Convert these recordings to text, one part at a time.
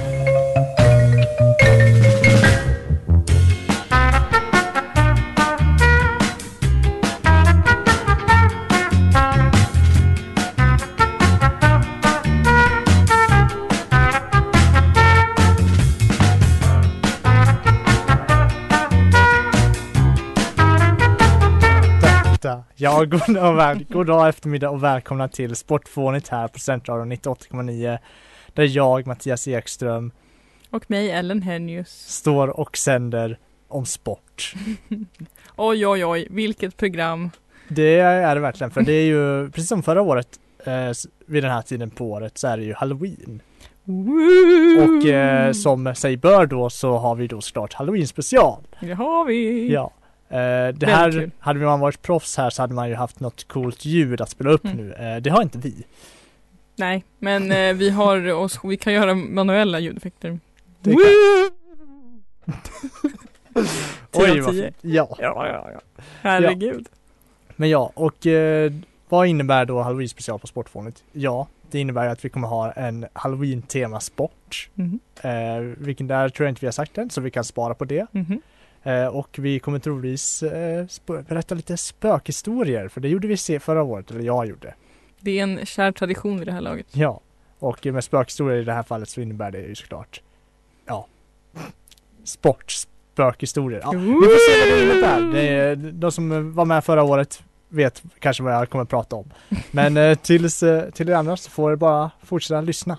Detta. God dag, väl, god dag eftermiddag och välkomna till Sportfånigt här på Centralen 98,9 där jag, Mattias Ekström, Och mig, Ellen Hennius. står och sänder om sport. Oj, oj, oj, vilket program. Det är det verkligen, för det är ju precis som förra året eh, vid den här tiden på året så är det ju Halloween. Och eh, som sig bör då så har vi då såklart Halloween special. Det har vi. Ja. Eh, det här, hade man varit proffs här så hade man ju haft något coolt ljud att spela upp Mm. nu. Eh, det har inte vi. Nej, men eh, vi har oss, vi kan göra manuella ljudeffekter. Det Oj vad tio. fint. Ja. Ja, ja, ja. Herregud. Men ja, och eh, vad innebär då Halloween special på Sportfånigt? Ja, det innebär att vi kommer ha en Halloween-tema sport. Mhm, Eh, vilken där tror jag inte vi har sagt än, så vi kan spara på det. mhm. Eh, och vi kommer troligtvis eh, berätta lite spökhistorier, för det gjorde vi se förra året, eller jag gjorde. Det är en kär tradition vid det här laget. Ja, och med spökhistorier i det här fallet så innebär det ju såklart, ja, sport, spökhistorier. Ja, vi får se vad det innebär. Det är, de som var med förra året vet kanske vad jag kommer att prata om. Men eh, tills, till er andra så får det bara fortsätta lyssna.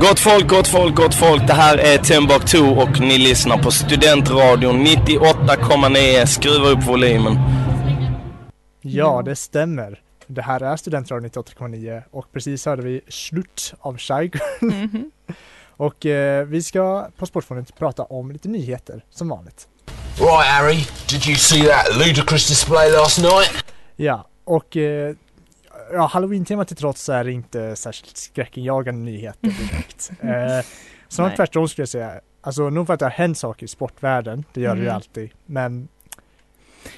Gott folk, gott folk, gott folk. Det här är Timbuktu och ni lyssnar på Studentradion 98,9. Skruva upp volymen. Ja, det stämmer. Det här är Studentradion 98,9 och precis hörde vi Slut av Shaigun. Mhm. Och eh, vi ska på Sportfonden prata om lite nyheter som vanligt. Right, Harry, did you see that ludicrous display last night? Ja, och eh, ja, halloween-temat till trots så är det inte särskilt skräckinjagande nyheter direkt. eh, snarare tvärtom skulle jag säga. Alltså nog för att det har hänt saker i sportvärlden, det gör det ju Mm. alltid, men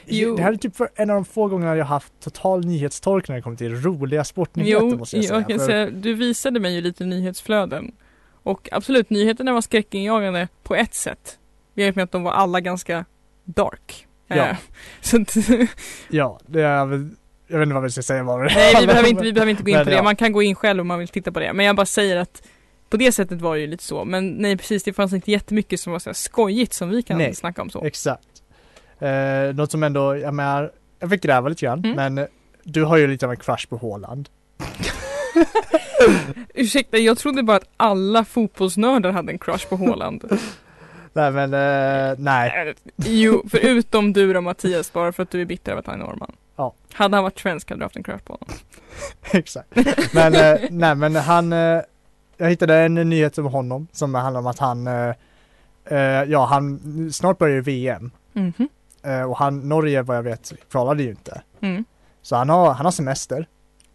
Jo. det här är typ för en av de få gångerna jag haft total nyhetstork när det kommer till roliga sportnyheter Jo, måste jag säga. jag kan säga, du visade mig ju lite nyhetsflöden. Och absolut, nyheterna var skräckinjagande på ett sätt. Jag med att de var alla ganska dark. Ja. Eh, så Ja, det är väl, jag vet inte vad vi ska säga bara. nej, vi behöver, inte, vi behöver inte gå in Men på det. ja. Man kan gå in själv om man vill titta på det. Men jag bara säger att på det sättet var det ju lite så. Men nej, precis, det fanns inte jättemycket som var så skojigt som vi kan Nej. snacka om så. Exakt. Eh, något som ändå, jag menar, jag fick gräva lite grann, Mm. men du har ju lite av en crush på Haaland. Ursäkta, jag trodde bara att alla fotbollsnördar hade en crush på Haaland. Nej men, eh, nej. jo, förutom du och Mattias, bara för att du är bitter över att han är norrman. Ja. Hade han varit svensk hade du haft en crush på honom. Exakt. Men, eh, nej men han, eh, jag hittade en nyhet om honom som handlar om att han, eh, eh, ja han, snart börjar ju VM. Mhm. Eh, och han, Norge vad jag vet kvalade ju inte. Mm. Så han har, han har semester.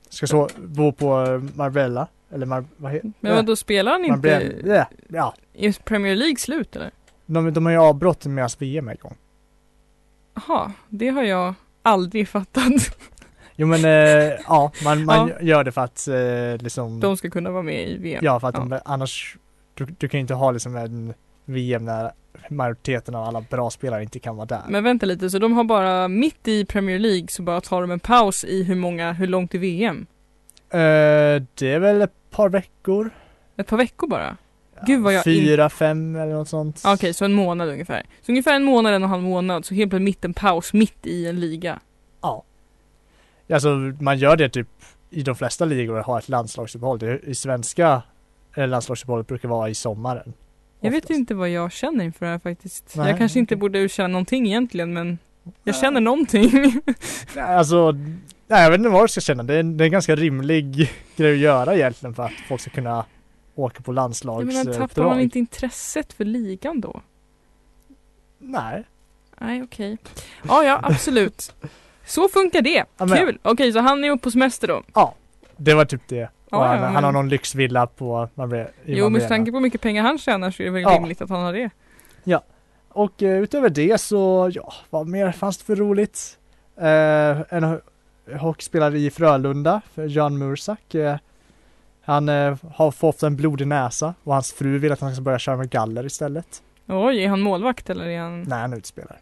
Ska så bo på eh, Marbella, eller Mar, vad heter Men vadå, spelar han inte Marbella, ja, ja. i Premier League slut eller? De, de har ju avbrott medan VM är igång. Jaha, det har jag aldrig fattat. Jo men, eh, ja, man, man gör det för att eh, liksom De ska kunna vara med i VM. Ja, för att De, annars, du, du kan ju inte ha liksom en VM när majoriteten av alla bra spelare inte kan vara där. Men vänta lite, så de har bara mitt i Premier League så bara tar de en paus i hur många, hur långt i VM? Eh, det är väl ett par veckor? Ett par veckor bara? Gud vad jag in- Fyra, fem eller något sånt. Okej, så en månad ungefär. Så ungefär en månad, en och en halv månad, så helt plötsligt mitt en paus mitt i en liga. Ja. Alltså man gör det typ i de flesta ligor, har ett landslagsuppehåll. Det, I svenska eh, landslagsuppehållet brukar vara i sommaren. Jag vet inte vad jag känner inför det här faktiskt. Nej, jag kanske inte okej. borde känna någonting egentligen men jag känner någonting. Nej, Alltså, Nej, jag vet inte vad jag ska känna. Det är, en, det är en ganska rimlig grej att göra egentligen för att folk ska kunna åka på Ja, men tappar man landslagsuppdrag. inte intresset för ligan då? Nej. Nej, okej. Ja, ja, absolut. Så funkar det. Ja, men- Kul! Okej, så han är uppe på semester då? Det var typ det. Ja, han, ja, han men- har någon lyxvilla på i Jo, med tanke på hur mycket pengar han tjänar så är det väl Ja. rimligt att han har det. Och eh, utöver det så, ja, vad mer fanns det för roligt? Eh, en ho- hockeyspelare i Frölunda, för Jan Mursak. Eh, han eh, har fått en blodig näsa och hans fru vill att han ska börja köra med galler istället. Oj, är han målvakt eller är han... Nej, han utspelar.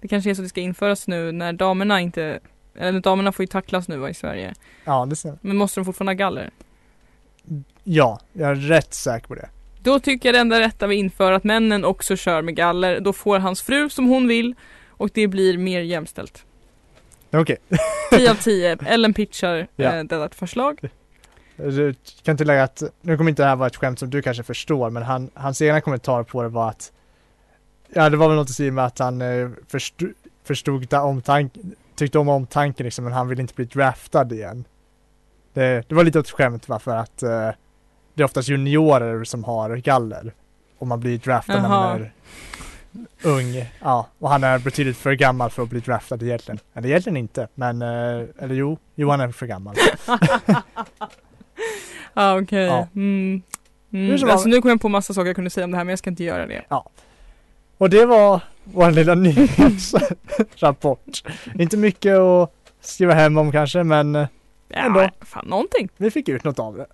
Det kanske är så det ska införas nu när damerna inte... Eller damerna får ju tacklas nu va, i Sverige. Ja, det stämmer. Men måste de fortfarande ha galler? Ja, jag är rätt säker på det. Då tycker jag det enda rätta vi inför att männen också kör med galler. Då får hans fru som hon vill och det blir mer jämställt. Okej. 10 av 10. Ellen pitchar Ja. eh, detta förslag. Du kan tillägga att, nu kommer inte det här vara ett skämt som du kanske förstår, men han, hans egna kommentar på det var att Ja, det var väl något i stil med att han eh, förstod, förstod ta- omtanken, tyckte om omtanken liksom, men han vill inte bli draftad igen. Det, det var lite ett skämt va, för att eh, det är oftast juniorer som har galler. Och man blir draftad när man är ung. Ja, och han är betydligt för gammal för att bli draftad egentligen. Eller egentligen inte, men, eh, eller jo, jo han är för gammal. ah, okej. Ja. Mm. Mm. Alltså nu kommer jag på massa saker jag kunde säga om det här men jag ska inte göra det. Och det var vår lilla nyhetsrapport. Inte mycket att skriva hem om kanske, men eh, Ändå. Ja, fan någonting. vi fick ut något av det.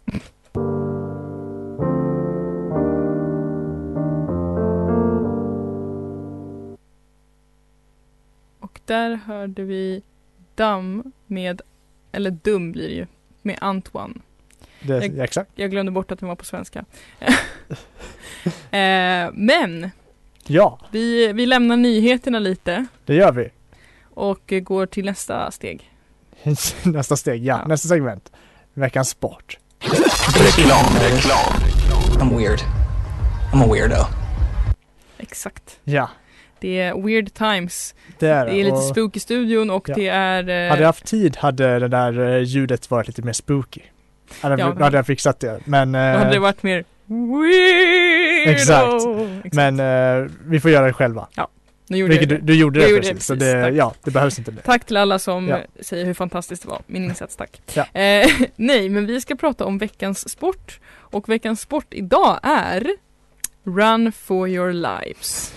Och där hörde vi Damm med, eller Dum blir det ju, med Antoine. Det Jag- ja, exakt. Jag glömde bort att den var på svenska. eh, men Ja, vi, vi lämnar nyheterna lite det gör vi. och går till nästa steg. Nästa steg, ja, Ja. nästa segment. Veckans sport. Reklam, reklam. I'm weird. I'm a weirdo. Exakt. Ja, Det är Weird Times. det är Det är lite Och spook i studion och Ja. det är... eh, Hade jag haft tid hade det där eh, ljudet varit lite mer spooky. Hade, Ja. Då hade jag fixat det. Men, Då hade eh, det varit mer weirdo. Exakt. Exakt. men eh, vi får göra det själva. nu gjorde Vilket du, du gjorde det gjorde det precis. Så precis, det, tack. ja, det behövs inte mer. Tack till alla som Ja. säger hur fantastiskt det var. Min insats, tack. Ja. Eh, nej, men vi ska prata om veckans sport. Och veckans sport idag är Run for your lives.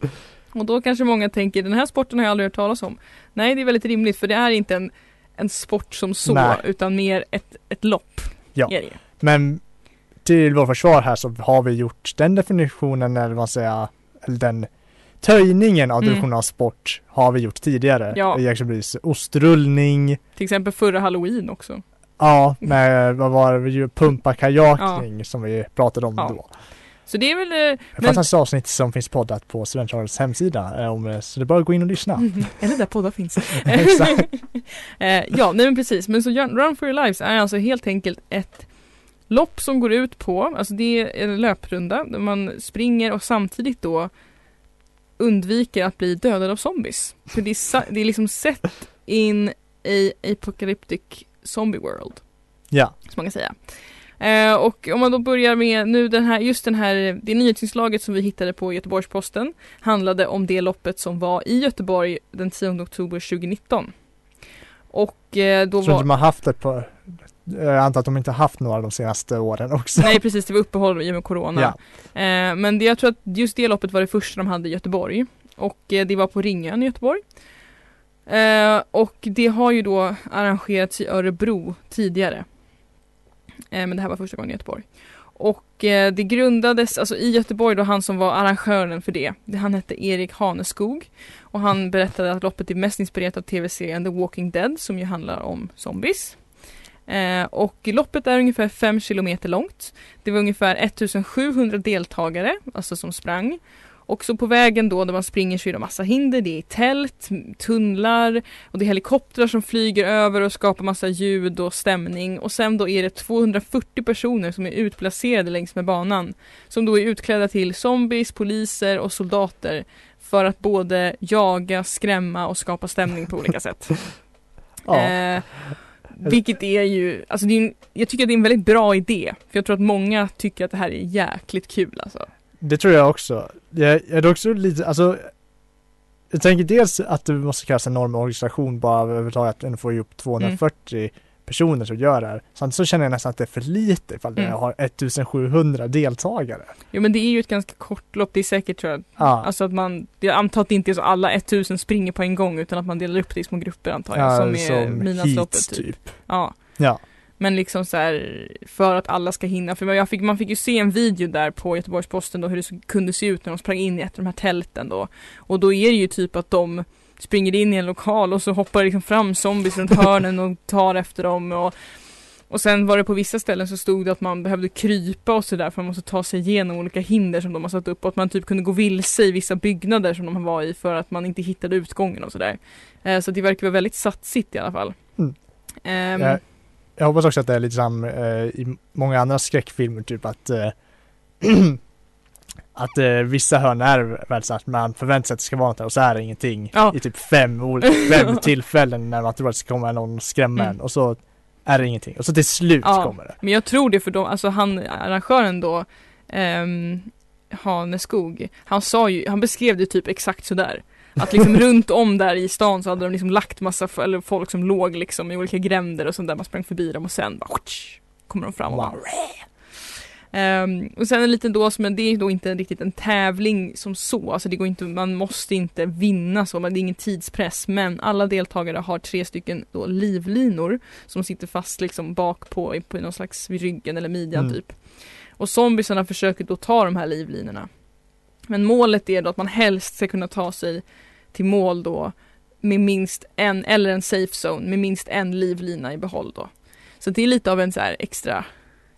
och då kanske många tänker, den här sporten har jag aldrig hört talas om. Nej, det är väldigt rimligt för det är inte en, en sport som så, Nej. utan mer ett, ett lopp. Ja. Är det. Men till vår försvar här så har vi gjort den definitionen, eller vad säger, eller den töjningen av Mm. definitionen av sport har vi gjort tidigare. Ja. I exempelvis ostrullning, Till exempel förra halloween också. ja, med vad var det, vi ju pumpa kajakning som vi pratade om Ja. då. Så det är väl... eh, Ett Men- fantastiskt avsnitt som finns poddat på Studentradions hemsida, eh, om, eh, så det är bara att gå in och lyssna. Eller där poddar finns. Ja, nej men precis. Men så Run for your lives är alltså helt enkelt ett lopp som går ut på, alltså det är en löprunda där man springer och samtidigt då undviker att bli dödad av zombies. För det är, det är liksom sett in a apocalyptic zombie world. Ja, som man kan säga. Eh, och om man då börjar med nu den här, just den här, det nyhetsinslaget som vi hittade på Göteborgs-Posten handlade om det loppet som var i Göteborg den 10 oktober 2019. Och eh, då jag tror var, inte man haft det på, jag antar att de inte haft några de senaste åren också. nej precis det var uppehåll i och med Corona. Ja, Eh, men det, jag tror att just det loppet var det första de hade i Göteborg. Och eh, det var på Ringön i Göteborg. Eh, och det har ju då arrangerats i Örebro tidigare. Eh, men det här var första gången i Göteborg. Och eh, det grundades, alltså i Göteborg då han som var arrangören för det, han hette Erik Haneskog. Och han berättade att loppet är mest inspirerat av tv-serien The Walking Dead som ju handlar om zombies. Eh, och loppet är ungefär 5 kilometer långt. Det var ungefär 1700 deltagare, alltså som sprang. Och så på vägen då där man springer så är det massa hinder. Det är tält, tunnlar och det är helikoptrar som flyger över och skapar massa ljud och stämning. Och sen då är det 240 personer som är utplacerade längs med banan. Som då är utklädda till zombies, poliser och soldater. För att både jaga, skrämma och skapa stämning på olika sätt. Ja. Eh, vilket är ju, alltså är en, jag tycker att det är en väldigt bra idé. För jag tror att många tycker att det här är jäkligt kul alltså. Det tror jag också. Jag, jag är också lite, alltså jag tänker dels att det måste krävas en enorm organisation bara överhuvudtaget att få upp 240 personer som gör det här. Samtidigt så känner jag nästan att det är för lite ifall Mm. jag har 1700 deltagare. Jo men det är ju ett ganska kort lopp, det är säkert tror jag. Ja, Alltså att man, jag antar att det inte är så alla 1000 springer på en gång utan att man delar upp det i små grupper antar jag. ja som är som midnattsloppet heats typ. typ. Ja. Ja. Men liksom så här för att alla ska hinna. För jag fick, man fick ju se en video där på Göteborgs-Posten då hur det kunde se ut när de sprang in i ett av de här tälten då. Och då är det ju typ att de springer in i en lokal och så hoppar det liksom fram zombies runt hörnen och tar efter dem och och sen var det på vissa ställen så stod det att man behövde krypa och sådär för man måste ta sig igenom olika hinder som de har satt upp och att man typ kunde gå vilse i vissa byggnader som de var i för att man inte hittade utgången och sådär. Eh, så det verkar vara väldigt satsigt i alla fall. Mm. Ehm, Jag, jag hoppas också att det är lite samma eh, i många andra skräckfilmer typ att eh, att eh, vissa hörn är väldigt så att man förväntar sig att det ska vara något och så är det ingenting Ja. i typ fem, olika, fem tillfällen när man tror att det ska komma någon skrämma Mm. en och så är det ingenting och så till slut Ja. kommer det. Men jag tror det för de, alltså han, arrangören då, um, Haneskog, han sa ju, han beskrev det typ exakt sådär. Att liksom runt om där i stan så hade de liksom lagt massa, eller folk som låg liksom i olika gränder och sånt där, man sprang förbi dem och sen bara kommer de fram och bara. Ehm, och sen en liten dås, men det är då inte riktigt en tävling som så, alltså det går inte, man måste inte vinna så, men det är ingen tidspress. Men alla deltagare har tre stycken då livlinor som sitter fast liksom bak på, på någon slags vid ryggen eller midjan Mm. typ. Och zombiesarna försöker då ta de här livlinorna. Men målet är då att man helst ska kunna ta sig till mål då med minst en, eller en safe zone, med minst en livlina i behåll då. Så det är lite av en så här extra,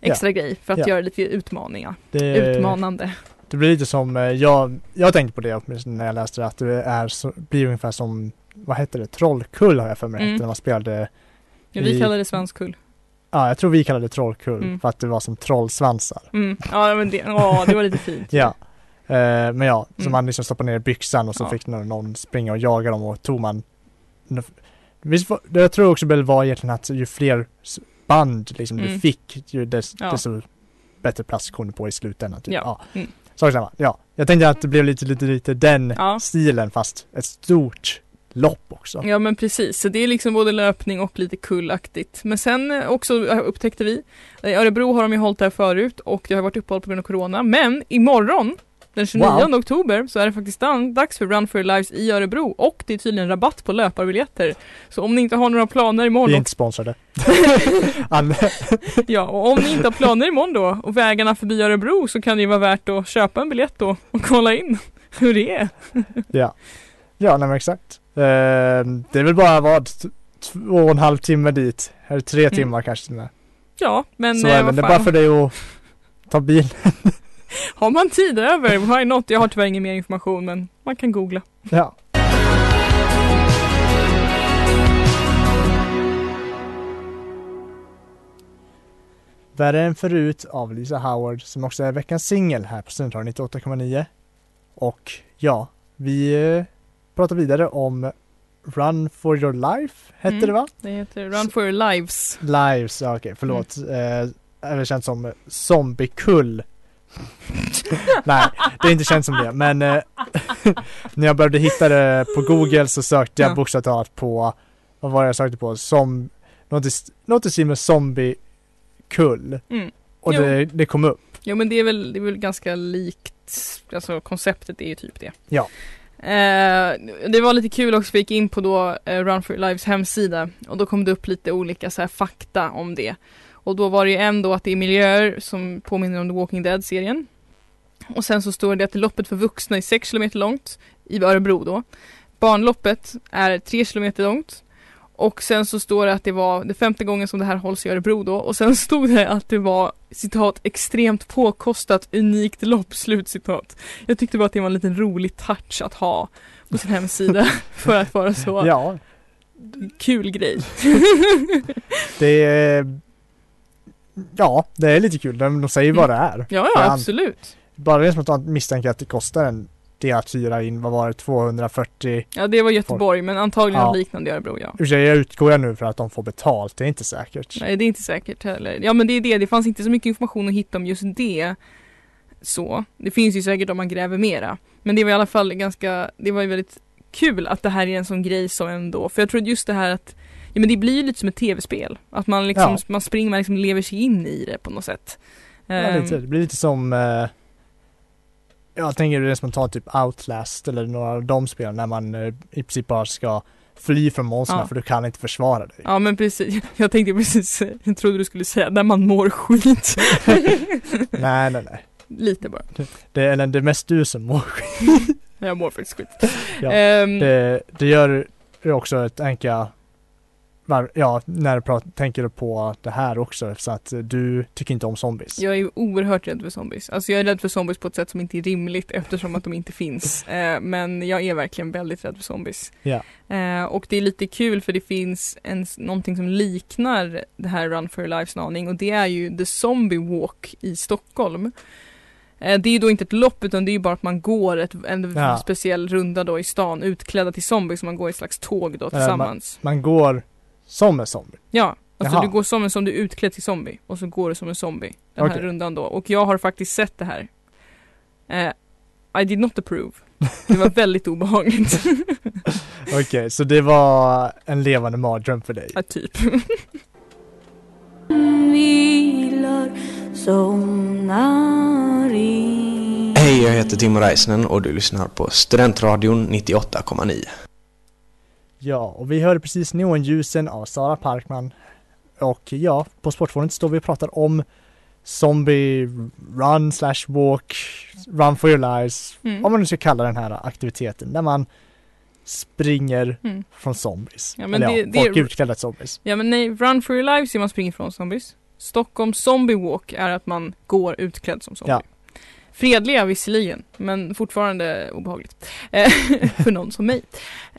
extra grej för att Ja. göra lite utmaningar. Det, Utmanande. det blir lite som, eh, jag, jag tänkte på det åtminstone när jag läste det, att det är så, blir ungefär som, vad heter det, Trollkull har jag för mig Mm. när man spelade Ja, vi I- kallar det svanskull. Ja, jag tror vi kallade det trollkull Mm. för att det var som trollsvansar. Mm. Ja men det, ja, det var lite fint. Ja. Eh, men ja, Mm. man liksom stoppade ner i byxan och så Ja. fick någon, någon springa och jaga dem och tog man Visst, jag tror också väl var egentligen att ju fler band liksom du Mm. fick, ju dess, Ja. desto bättre plats kom du på i slutändan. Typ. Ja. Ja. Mm. Sak samma. Ja. Jag tänkte att det blev lite, lite, lite den Ja. stilen fast ett stort lopp också. Ja men precis, så det är liksom både löpning och lite kullaktigt. Men sen eh, också eh, upptäckte vi, i Örebro har de ju hållit här förut och det har varit uppehåll på grund av Corona. Men imorgon, den 29 Wow. oktober, så är det faktiskt dags för Run for your lives i Örebro och det är tydligen rabatt på löparbiljetter. Så om ni inte har några planer Vi imorgon, är inte sponsrade. Ja, och om ni inte har planer imorgon då och vägarna förbi Örebro så kan det ju vara värt att köpa en biljett då och kolla in hur det är. ja. Ja, nej men exakt. Eh, det är väl bara vad, två och en halv timme dit. Eller tre Mm. timmar kanske till och med. Ja, men Så eh, även det är bara för dig att ta bil. Har man tid över, why not? Jag har tyvärr ingen mer information men man kan googla. Ja. Värre än förut av Lisa Howard som också är veckans singel här på Studentradion 98,9. Och ja, vi eh, pratar vidare om Run for your life, hette Mm. det va? Det heter Run for your lives. Lives, ja, okej förlåt. Mm. Eh, även känt som zombiekull. Nej, det är inte känt som det, men eh, när jag började hitta det på Google så sökte jag Ja. bokstavligt på, vad var det jag sökte på? Som, något i, stil med zombiekull. Mm. Och det, det kom upp. Jo men det är väl, det är väl ganska likt, alltså konceptet är ju typ det. Ja. Eh, det var lite kul också, vi gick in på då eh, Run for lives hemsida och då kom det upp lite olika så här fakta om det. Och då var det ju en då att det är miljöer som påminner om The Walking Dead-serien. Och sen så står det att loppet för vuxna är 6 km långt i Örebro då. Barnloppet är 3 km långt. Och sen så står det att det var det femte gången som det här hålls i Örebro då. Och sen stod det att det var citat extremt påkostat unikt lopp slutcitat. Jag tyckte bara att det var en liten rolig touch att ha på sin hemsida för att vara så Ja, kul grej. det är Ja, det är lite kul. De, de säger vad det är. Ja, Ja. absolut. Bara det som att man misstänker att det kostar en delat hyra in, vad var det, 240? Ja det var Göteborg men antagligen Ja. liknande i Örebro ja. Jag utgår jag nu för att de får betalt, det är inte säkert. Nej det är inte säkert heller. Ja men det är det, det fanns inte så mycket information att hitta om just det. Så. Det finns ju säkert om man gräver mera. Men det var i alla fall ganska, det var ju väldigt kul att det här är en sån grej som ändå, för jag tror att just det här att Ja men det blir ju lite som ett tv-spel. Att man liksom, Ja. man springer, man liksom lever sig in i det på något sätt. Ja, Ehm, lite, det blir lite som eh, Jag tänker det spontant typ Outlast eller några av de spelen när man eh, i princip bara ska fly från monstren Ja. för du kan inte försvara dig. Ja men precis, jag tänkte precis, jag trodde du skulle säga när man mår skit. nej, nej, nej. Lite bara. Det eller det är mest du som mår skit. Jag mår faktiskt skit. Ja, Ehm, Det, det gör också ett enka var, Ja, när du pratar, tänker du på det här också så att du tycker inte om zombies. Jag är oerhört rädd för zombies. Alltså jag är rädd för zombies på ett sätt som inte är rimligt eftersom att de inte finns. Eh, men jag är verkligen väldigt rädd för zombies. Ja. Eh, och det är lite kul för det finns en, någonting som liknar det här Run for your lives en aning och det är ju The Zombie Walk i Stockholm. Eh, det är ju då inte ett lopp utan det är ju bara att man går ett, en Ja. speciell runda då i stan utklädda till zombies som man går i ett slags tåg då man- tillsammans. Man går som en zombie. Ja, alltså Jaha. du går som en som du är utklädd till zombie och så går du som en zombie den här rundan då. Och jag har faktiskt sett det här. Eh, I did not approve. Det var väldigt obehagligt. Okej, så det var en levande mardröm för dig. ja, typ. vilar somnar in Hej, jag heter Timo Räisänen och du lyssnar på Studentradion 98,9. Ja, och vi hörde precis Neonljusen av Sara Parkman. Och ja, på Sportfånet står vi och pratar om Zombie Run slash Walk, Run for your lives, Mm. om man nu ska kalla den här aktiviteten, där man springer Mm. från zombies. Ja, Eller det- ja, det- folk utklädda till zombies. Ja men nej, Run for your lives är man springer från zombies. Stockholm Zombie Walk är att man går utklädd som zombie. Ja. Fredliga visserligen, men fortfarande obehagligt. Eh, för någon som mig.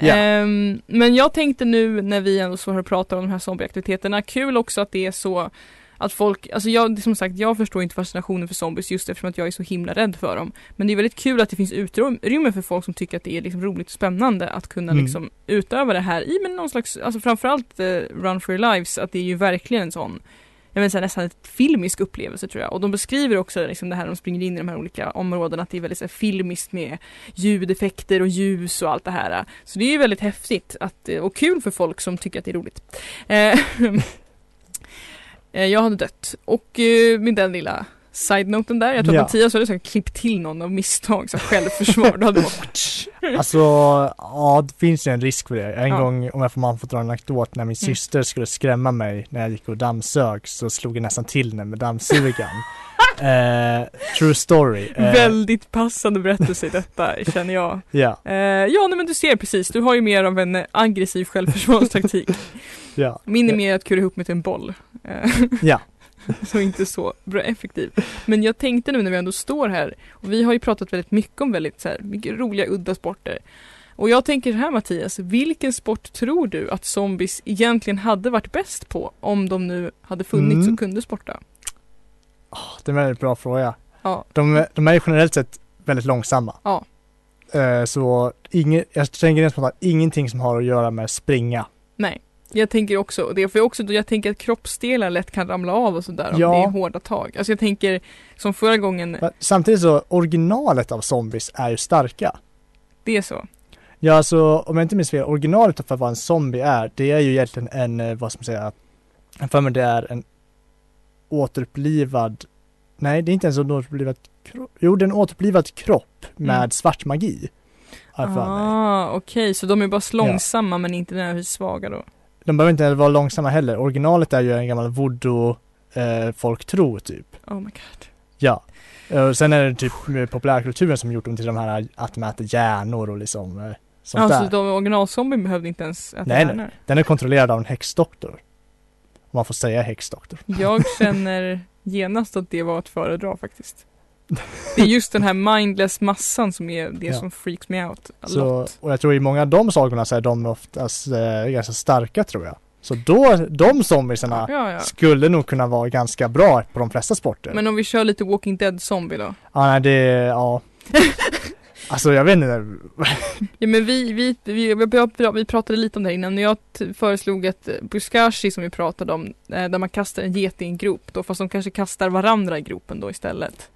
Ja. Ehm, men jag tänkte nu när vi ändå så här pratar om de här zombieaktiviteterna, kul också att det är så att folk, alltså jag, som sagt, jag förstår inte fascinationen för zombies just eftersom att jag är så himla rädd för dem. Men det är väldigt kul att det finns utrymme för folk som tycker att det är liksom roligt och spännande att kunna Mm. liksom utöva det här i men någon slags, alltså framförallt eh, Run for your lives, att det är ju verkligen en sån jag menar, nästan en filmisk upplevelse tror jag. Och de beskriver också liksom det här när de springer in i de här olika områdena, att det är väldigt så här, filmiskt med ljudeffekter och ljus och allt det här. Så det är ju väldigt häftigt att, eh, och kul för folk som tycker att det är roligt. Eh, eh jag hade dött. Och eh, med den lilla side-noten där, jag tror Ja. att Mattias hade här klippt till någon av misstag, så självförsvar. Då hade varit Alltså, ja det finns ju en risk för det. En Ja. gång, om jag får man får dra en anekdot, när min Mm. syster skulle skrämma mig när jag gick och dammsög så slog jag nästan till henne med dammsugaren. eh, true story. Eh, väldigt passande berättelse i detta, känner jag. Ja, Eh, ja, nej, men du ser precis. Du har ju mer av en eh, aggressiv självförsvarstaktik. ja. Min är mer att kura ihop mig till en boll. Eh, Ja. så inte så bra effektiv. Men jag tänkte nu när vi ändå står här, och vi har ju pratat väldigt mycket om väldigt så här, mycket roliga udda sporter. Och jag tänker så här Mattias, vilken sport tror du att zombies egentligen hade varit bäst på om de nu hade funnits Mm. och kunde sporta? Det är en väldigt bra fråga. Ja. De, de är ju generellt sett väldigt långsamma. Ja. Eh, så inget, jag tänker rent spontant, ingenting som har att göra med springa. Nej. Jag tänker också det, för jag också, jag tänker att kroppsdelar lätt kan ramla av och sådär om Ja. det är hårda tag. Alltså jag tänker, som förra gången, Men Samtidigt så, originalet av zombies är ju starka. det är så. Ja, alltså om jag inte minns fel, originalet för vad en zombie är, det är ju egentligen en, eh, vad ska man säga, för mig det är en återupplivad, nej det är inte ens en återupplivad kropp, jo det är en återupplivad kropp med Mm. svart magi. Ah, okej, så de är bara långsamma men inte nödvändigtvis svaga då? De behöver inte vara långsamma heller, originalet är ju en gammal voodoo eh, typ. Oh my god. Ja. Eh, Och sen är det typ med populärkulturen som gjort dem till de här att de äter hjärnor och liksom eh, sånt Alltså där. de originalzombien behövde inte ens äta Nej, nej. hjärnor. Den är kontrollerad av en häxdoktor. Om man får säga häxdoktor. Jag känner genast att det var att föredra faktiskt. Det är just den här mindless massan som är det Ja. som freaks me out a Så, lot. och jag tror i många av de sagorna så är de oftast eh, ganska starka tror jag. Så då, de zombiesarna Ja, ja. skulle nog kunna vara ganska bra på de flesta sporter. Men om vi kör lite Walking Dead zombie då? Ja, nej, det, ja. Alltså jag vet inte. Ja men vi, vi, vi, vi, pratade lite om det här innan. Jag t- föreslog att buskashi som vi pratade om, eh, där man kastar en get i en grop då, fast de kanske kastar varandra i gropen då istället.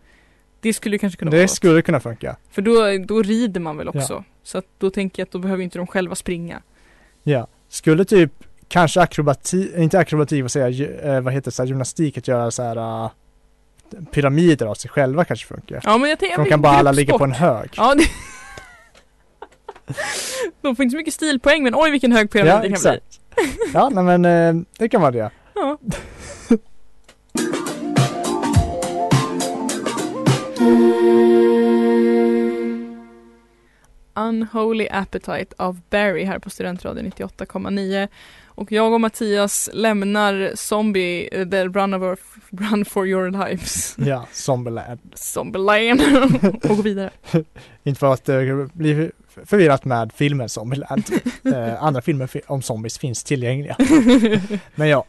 Det skulle kanske kunna vara Det något. skulle kunna funka. För då, då rider man väl också. Så att då tänker jag att då behöver inte de själva springa. Ja. Skulle typ kanske akrobati, inte akrobatik, vad säger eh, vad heter det, så här, gymnastik, att göra så här uh, pyramider av sig själva kanske funkar. Ja men jag tänker, De kan bara alla ligga på en hög. Ja, det... De får inte så mycket stilpoäng men oj vilken hög pyramid Ja, det kan exakt. Ja, nej, men eh, det kan vara det. bli. Ja. Unholy Appetite av Barry här på Studentradion 98,9 och jag och Mattias lämnar Zombie, eh, the run, over, run for your lives, Ja, Zombieland. Zombieland och gå vidare. Inte för att uh, bli förvirrat med filmen Zombieland. uh, andra filmer fi- om zombies finns tillgängliga. men ja,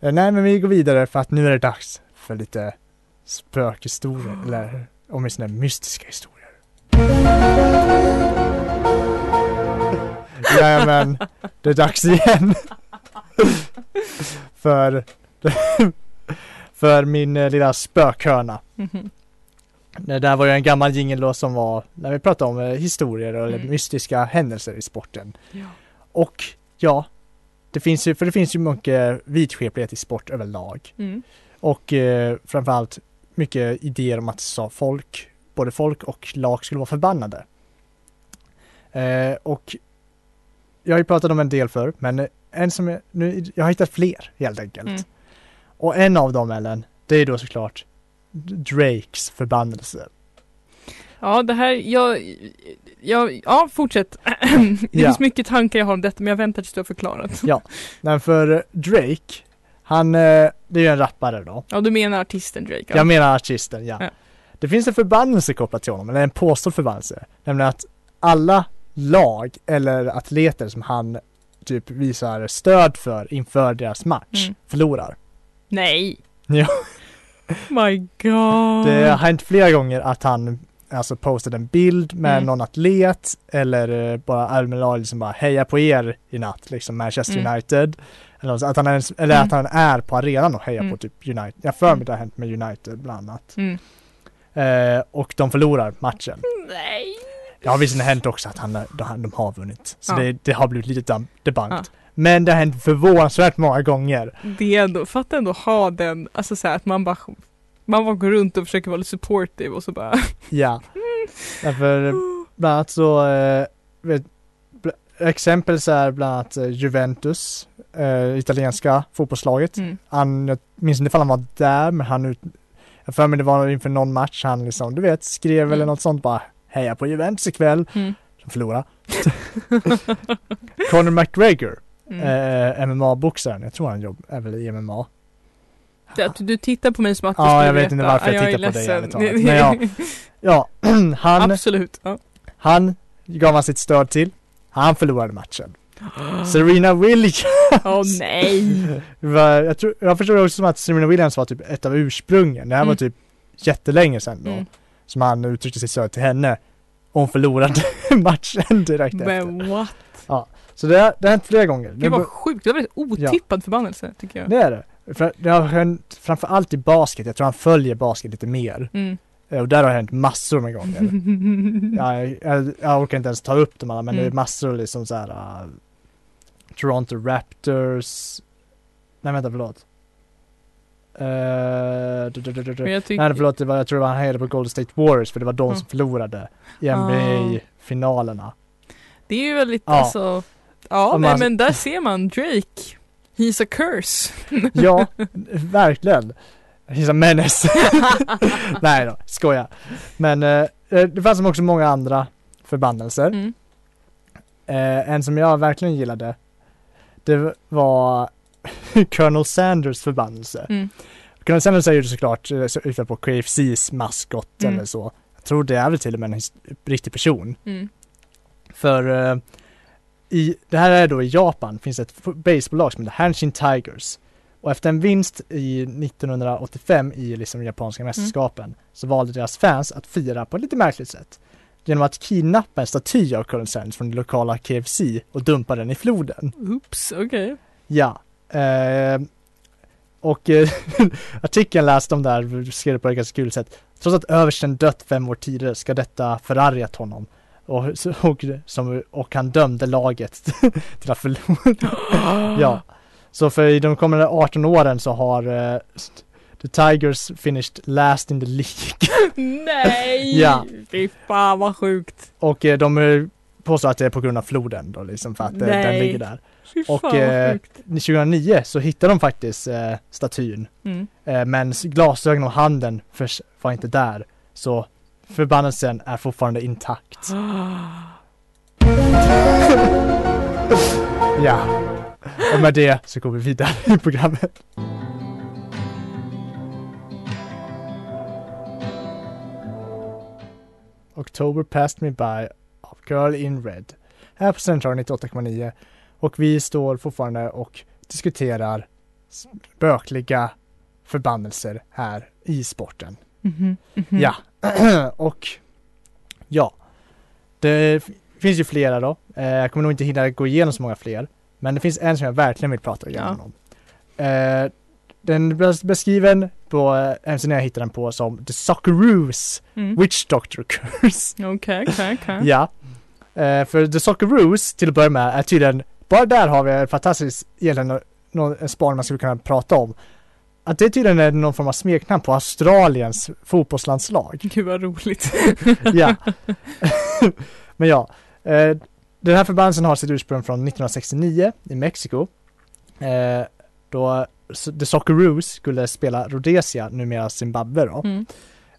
nej men vi går vidare för att nu är det dags för lite spökhistorier, eller åtminstone mystiska historier. Jajamän, det är dags igen. för, för min eh, lilla spökhörna. Mhm. Det där var ju en gammal jingel som var när vi pratade om eh, historier eller Mm. mystiska händelser i sporten. Ja. Och ja, det finns ju, för det finns ju mycket vidskeplighet i sport överlag. Mm. Och eh, framförallt mycket idéer om att så folk, både folk och lag skulle vara förbannade. Eh, och jag har ju pratat om en del för men en som jag, nu, jag har hittat fler helt enkelt. Mm. Och en av dem Ellen, det är då såklart Drakes förbannelse. Ja, det här, jag, jag ja fortsätt. det Ja. finns mycket tankar jag har om detta men jag väntar tills du har förklarat. Ja, men för Drake, han, eh, det är ju en rappare då. Ja, du menar artisten Drake? Ja. Jag menar artisten, ja. Ja. Det finns en förbannelse kopplat till honom, eller en påstådd förbannelse. Nämligen att alla lag eller atleter som han typ visar stöd för inför deras match Mm. förlorar. Nej! Ja. My god! Det har hänt flera gånger att han alltså postade en bild med Mm. någon atlet eller eh, bara allmän lag som bara hejar på er i natt, liksom Manchester Mm. United. Eller, att han är, eller Mm. att han är på arenan och hejar Mm. på typ United. Jag för mig det har hänt med United bland annat. Mm. Eh, och de förlorar matchen. Nej! Det har visserligen hänt också att han, de, har vunnit. Så Ja. det, det har blivit lite debunked. Ja. Men det har hänt förvånansvärt många gånger. Det är ändå, fatta ändå ha den, alltså så här, att man bara man bara går runt och försöker vara lite supportive och så bara Ja. Därför eh, bland annat så eh, vet, exempel så är bland annat eh, Juventus, eh, italienska fotbollslaget. mm. Han, jag minns inte ifall han var där men han ut, jag för mig det var inför någon match han liksom, du vet, skrev Mm. eller något sånt bara Heja på Juventus ikväll, Mm. som förlorade. Conor McGregor, Mm. eh, MMA-boxaren, jag tror han jobb, är väl i MMA. Att du tittar på mig som att du Ja, jag vet inte varför jag Ja, är tittar på dig, ärligt talat. Men ja. Ja, han, Absolut. Ja. han gav han sitt stöd till. Han förlorade matchen. Serena Williams. Åh nej! var, jag, tror, jag förstår också som att Serena Williams var typ ett av ursprungen. Det här var Mm. typ jättelänge sedan då. Mm. Som han uttryckte sitt stöd till henne. Och hon förlorade matchen direkt efter. Men what? Så det, har- det har hänt flera gånger. Var bör- sjukt, det var väldigt otippad förbannelse tycker jag. det är det. För det har hänt framförallt i basket. Jag tror han följer basket lite mer. Mm. Eh, Och där har det hänt massor med gånger. jag, jag, jag orkar inte ens ta upp dem alla men det är Mm. massor liksom så här. Uh, Toronto Raptors Nej vänta förlåt Eh, jag tycker... Nej förlåt, det var, jag tror det var han hejade på Golden State Warriors för det var de Mm. som förlorade i Ah. NBA-finalerna. Det är ju väldigt Ja. alltså Ja, Om nej, man- men där ser man Drake. He's a curse. Ja, verkligen. He's a menace. Nej då, skoja. Men eh, det fanns också många andra förbannelser. Mm. Eh, en som jag verkligen gillade, det var Colonel Sanders förbannelse. Mm. Colonel Sanders är ju såklart eh, ute på KFCs maskot Mm. eller så. Jag tror det är väl till och med en riktig person. Mm. För eh, i, det här är då i Japan, finns ett baseballlag som heter Hanshin Tigers. Och efter en vinst i 1985 i liksom japanska mästerskapen så valde deras fans att fira på ett lite märkligt sätt. Genom att kidnappa en staty av Colonel Sanders från det lokala KFC och dumpa den i floden. Oops, okej. Ja. Eh, och eh, artikeln läste om där, skrev det på ett ganska kul sätt. Trots att översten dött fem år tidigare ska detta förargat honom. Och, och, som, och han dömde laget till att förlora. ja. Så för i de kommande 18 åren så har eh, The Tigers finished last in the League. Nej! Ja. Fy fan vad sjukt. och eh, de eh, påstår att det är på grund av floden då liksom för att eh, den Nej. ligger där. Fy Och, fan vad eh, sjukt. 2009 så hittade de faktiskt eh, statyn. Mm. Eh, men glasögon och handen förs- var inte där. Så förbannelsen är fortfarande intakt. Ja. Och med det så går vi vidare i programmet. October passed me by av Girl in Red. Här på Centralen 98,9 och vi står fortfarande och diskuterar spökliga förbannelser här i sporten. Mhm, mhm. Ja, och ja, det finns ju flera då. Eh, jag kommer nog inte hinna gå igenom så många fler. Men det finns en som jag verkligen vill prata igenom Ja. om. Eh, den bes- beskriven på eh, hemsidan jag hittade den på som The Socceroos Mm. Witch Doctor Curse. Okej, okej, okej. Ja. Eh, för The Socceroos till att börja med är tydligen, bara där har vi en fantastisk, egentligen en spaning man skulle kunna prata om. Att det tydligen är någon form av smeknamn på Australiens fotbollslandslag. Gud vad roligt. ja. Men ja. Eh, den här förbannelsen har sitt ursprung från 1969 i Mexiko. Eh, då The Socceroos skulle spela Rhodesia, numera Zimbabwe då. Mm.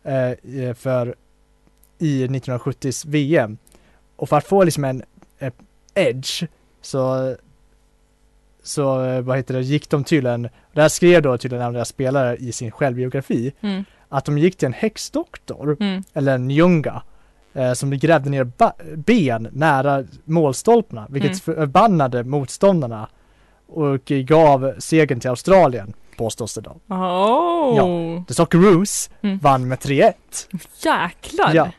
Eh, för i 1970s VM. Och för att få liksom en eh, edge så så eh, vad heter det, gick de tydligen, det här skrev då tydligen deras spelare i sin självbiografi, Mm. att de gick till en häxdoktor Mm. eller en njunga eh, som grävde ner ben nära målstolparna vilket Mm. förbannade motståndarna och gav segern till Australien påstås det då. Oh. The Socceroos Mm. vann med 3-1. Jäklar. Ja.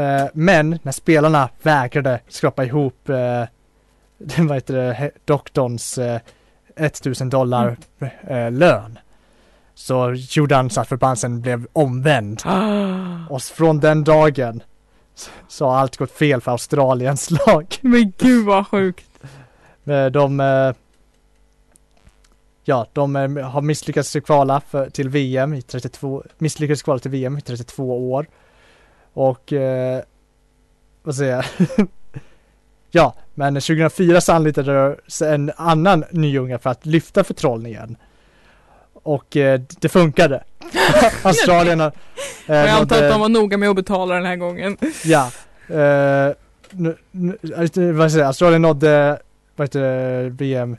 Eh, men när spelarna vägrade skrapa ihop eh, vad heter det, doktorns eh, 1000 dollar eh, lön så gjorde han så att förbannelsen blev omvänd. Och från den dagen så har allt gått fel för Australiens lag. Men gud vad sjukt. Eh, De eh, Ja, de eh, har misslyckats kvala för, till VM i 32, misslyckats kvala till VM i 32 år. Och eh, vad säger jag? ja, men 2004 så anlitade de en annan nyunge för att lyfta förtrollningen. Och eh, det funkade. Australien har... Och jag antar nådde- att de var noga med att betala den här gången. Ja. Eh, nu, nu, äh, vad säger jag, Australien nådde, vad heter det, VM,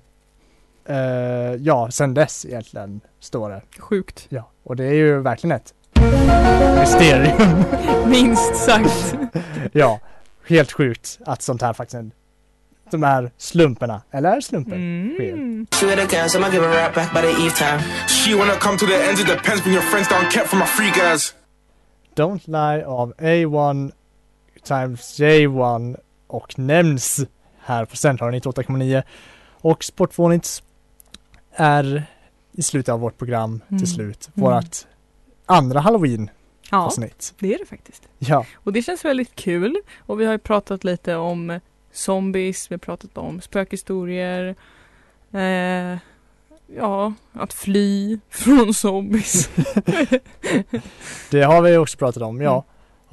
eh, ja, sen dess egentligen, står det. Sjukt. Ja, och det är ju verkligen ett mysterium. Minst sagt. ja, helt sjukt att sånt här faktiskt, de här slumperna, eller är sker. Mm. Guys. Don't Lie av A1 times J1 och nämns här på Centralen 98,9 och Sportfånigt är i slutet av vårt program Mm. till slut. Mm. Vårat andra halloween Ja, avsnitt. det är det faktiskt. Ja, Och det känns väldigt kul. Och vi har ju pratat lite om zombies, vi har pratat om spökhistorier. Eh, ja, att fly från zombies. det har vi också pratat om, ja. Mm.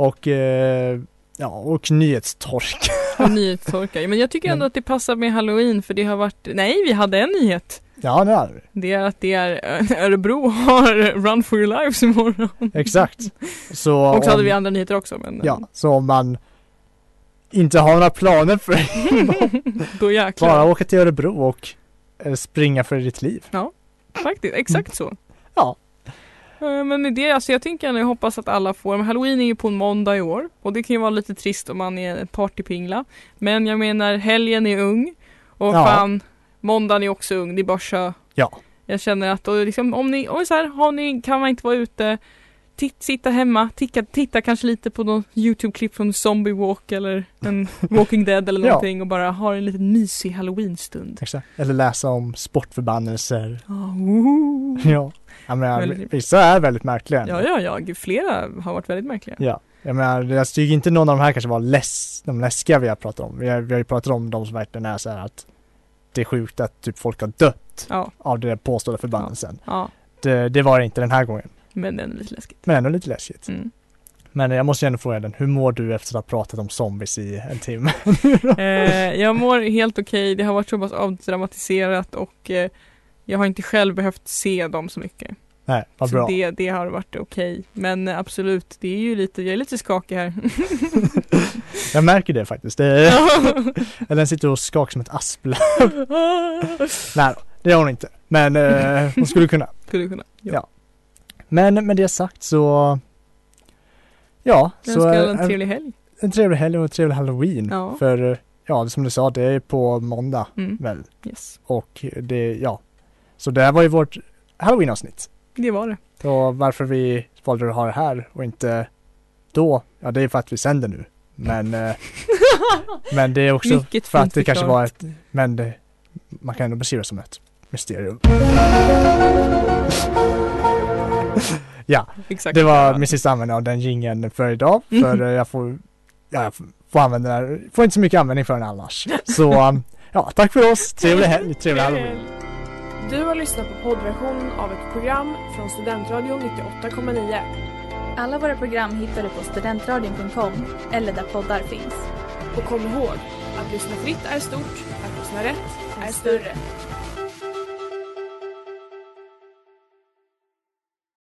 Och, eh, ja, och nyhetstork. och nyhetstorka. Men jag tycker ändå Men- att det passar med halloween för det har varit, nej vi hade en nyhet. ja, det är vi. Det är att det är eh, Örebro har Run for your lives imorgon. Exakt. Så Och så hade om- vi andra nyheter också men Ja, så om man inte har några planer för då jäklar. bara åka till Örebro och eh, springa för ditt liv. Faktiskt, exakt så. Ja. Eh, Men med det, alltså jag tänker jag hoppas att alla får, men halloween är ju på en måndag i år och det kan ju vara lite trist om man är partypingla. Men jag menar, helgen är ung och Ja. fan, måndagen är också ung, det är bara att köra. Ja. Jag känner att och liksom, om ni, och så här, har ni, kan man inte vara ute, titt, sitta hemma, titta, titta kanske lite på någon YouTube-klipp från Zombie Walk eller en Walking Dead eller Ja. någonting och bara ha en liten mysig halloween-stund. Exakt. Eller läsa om sportförbannelser. Ja, woho. Ja. Jag menar, Väldigt- vissa är väldigt märkliga. ja, ja, ja, flera har varit väldigt märkliga. Ja. Jag menar, jag tycker inte någon av de här kanske var läs, de läskiga vi har pratat om. Vi har, vi har ju pratat om de som verkligen är så här att det är sjukt att typ folk har dött Ja, av den påstådda förbannelsen. ja, Det, det var det inte den här gången. Men är lite läskigt. Men ändå lite läskigt. Mm. Men jag måste ju ändå fråga den, hur mår du efter att ha pratat om zombies i en timme? Eh, jag mår helt okej, det har varit så pass avdramatiserat och eh, jag har inte själv behövt se dem så mycket. Nej, vad så bra. det, det har varit okej. Men eh, absolut, det är ju lite, jag är lite skakig här. Jag märker det faktiskt. Det den sitter och skakar som ett asplöv. Nej det gör hon inte. Men eh, hon skulle kunna. Skulle kunna. Ja. Ja. Men med det sagt så Ja, Jag så alla en trevlig helg. en trevlig helg och en trevlig halloween. Ja. För ja, som du sa, det är på måndag Mm. väl. Yes, Och det, ja. Så det här var ju vårt halloween-avsnitt. det var det. Och varför vi valde att ha det här och inte då, ja det är för att vi sänder nu. Men, eh, men det är också Mycket för att det kanske var ett, men det, man kan ändå beskriva det som ett mysterium. ja, Exakt. det var min sista användning av den jingeln för idag. Mm. För eh, jag får, ja, jag får använda den här, får inte så mycket användning för den annars. Så um, ja, tack för oss, trevlig helg, trevlig halloween. Du har lyssnat på poddversion av ett program från Studentradion 98,9. Alla våra program hittar du på studentradion.com eller där poddar finns. Och kom ihåg, att lyssna fritt är stort, att lyssna rätt är större.